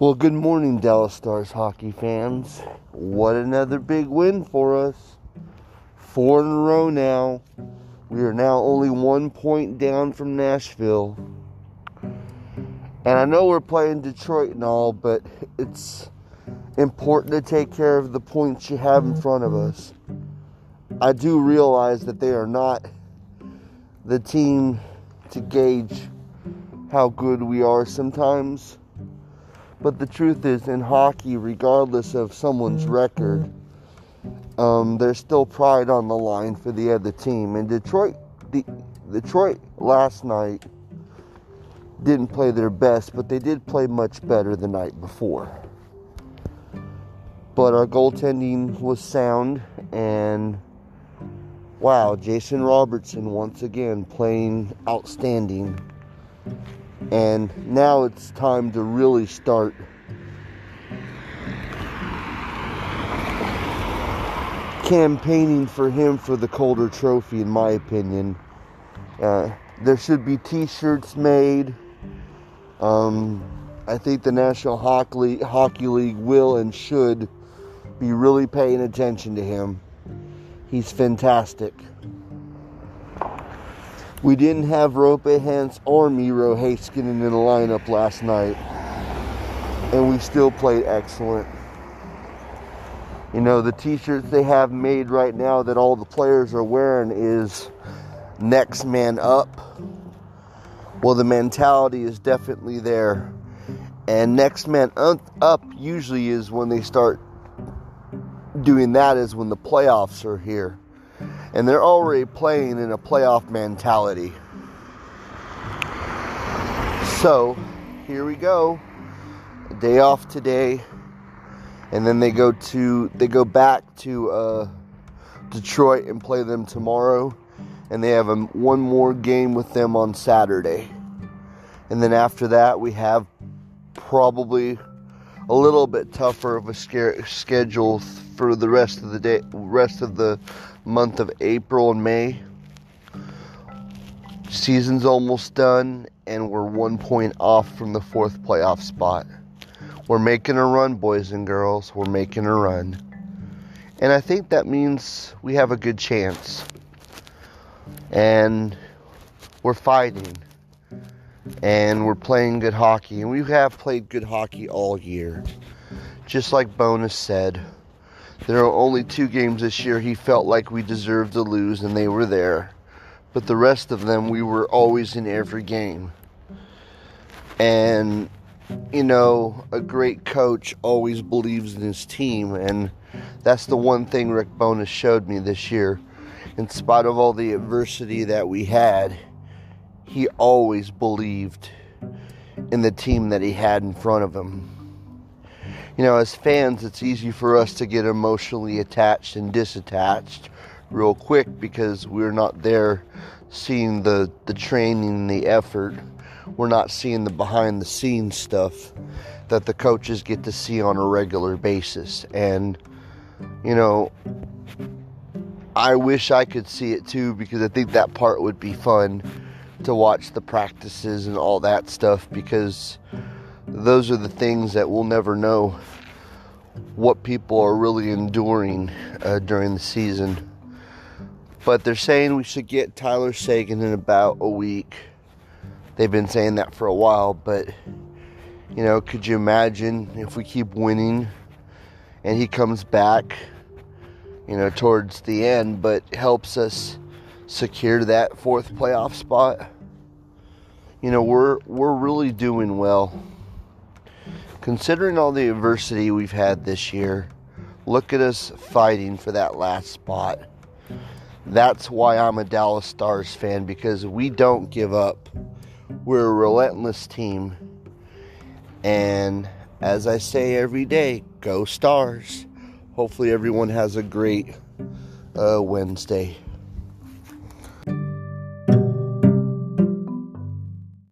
Well, good morning, Dallas Stars hockey fans. What another big win for us. Four in a row now. We are now only one point down from Nashville. And I know we're playing Detroit and all, but it's important to take care of the points you have in front of us. I do realize that they are not the team to gauge how good we are sometimes. But the truth is, in hockey, regardless of someone's record, um, there's still pride on the line for the other team. And Detroit, the, Detroit last night didn't play their best, but they did play much better the night before. But our goaltending was sound, and wow, Jason Robertson once again playing outstanding. And now it's time to really start campaigning for him for the Calder Trophy, in my opinion. Uh, there should be t shirts made. Um, I think the National Hockey Hockey League will and should be really paying attention to him. He's fantastic. We didn't have Roope Hintz or Miro Heiskanen in the lineup last night, and we still played excellent. You know, the t shirts they have made right now that all the players are wearing is next man up. Well, the mentality is definitely there. And next man up usually is when they start doing that, is when the playoffs are here and they're already playing in a playoff mentality. So, here we go. Day off today, and then they go to they go back to uh, Detroit and play them tomorrow, and they have a, one more game with them on Saturday, and then after that we have probably a little bit tougher of a schedule for the rest of the day, rest of the month of April and May. Season's almost done, and we're one point off from the fourth playoff spot. We're making a run, boys and girls. We're making a run. And I think that means we have a good chance. And we're fighting. And we're playing good hockey. And we have played good hockey all year. Just like Bowness said. There are only two games this year he felt like we deserved to lose, and they were there. But the rest of them, we were always in every game. And, you know, a great coach always believes in his team, and that's the one thing Rick Bowness showed me this year. In spite of all the adversity that we had, he always believed in the team that he had in front of him you know, as fans, it's easy for us to get emotionally attached and disattached real quick because we're not there seeing the, the training the effort. We're not seeing the behind the scenes stuff that the coaches get to see on a regular basis. And, you know, I wish I could see it too because I think that part would be fun to watch the practices and all that stuff because those are the things that we'll never know what people are really enduring uh, during the season. But they're saying we should get Tyler Seguin in about a week. they've been saying that for a while, but you know, could you imagine if we keep winning and he comes back, you know, towards the end, but helps us secure that fourth playoff spot? You know, we're we're really doing well. Considering all the adversity we've had this year, look at us fighting for that last spot. That's why I'm a Dallas Stars fan because we don't give up. We're a relentless team. And as I say every day, go Stars. Hopefully, everyone has a great uh, Wednesday.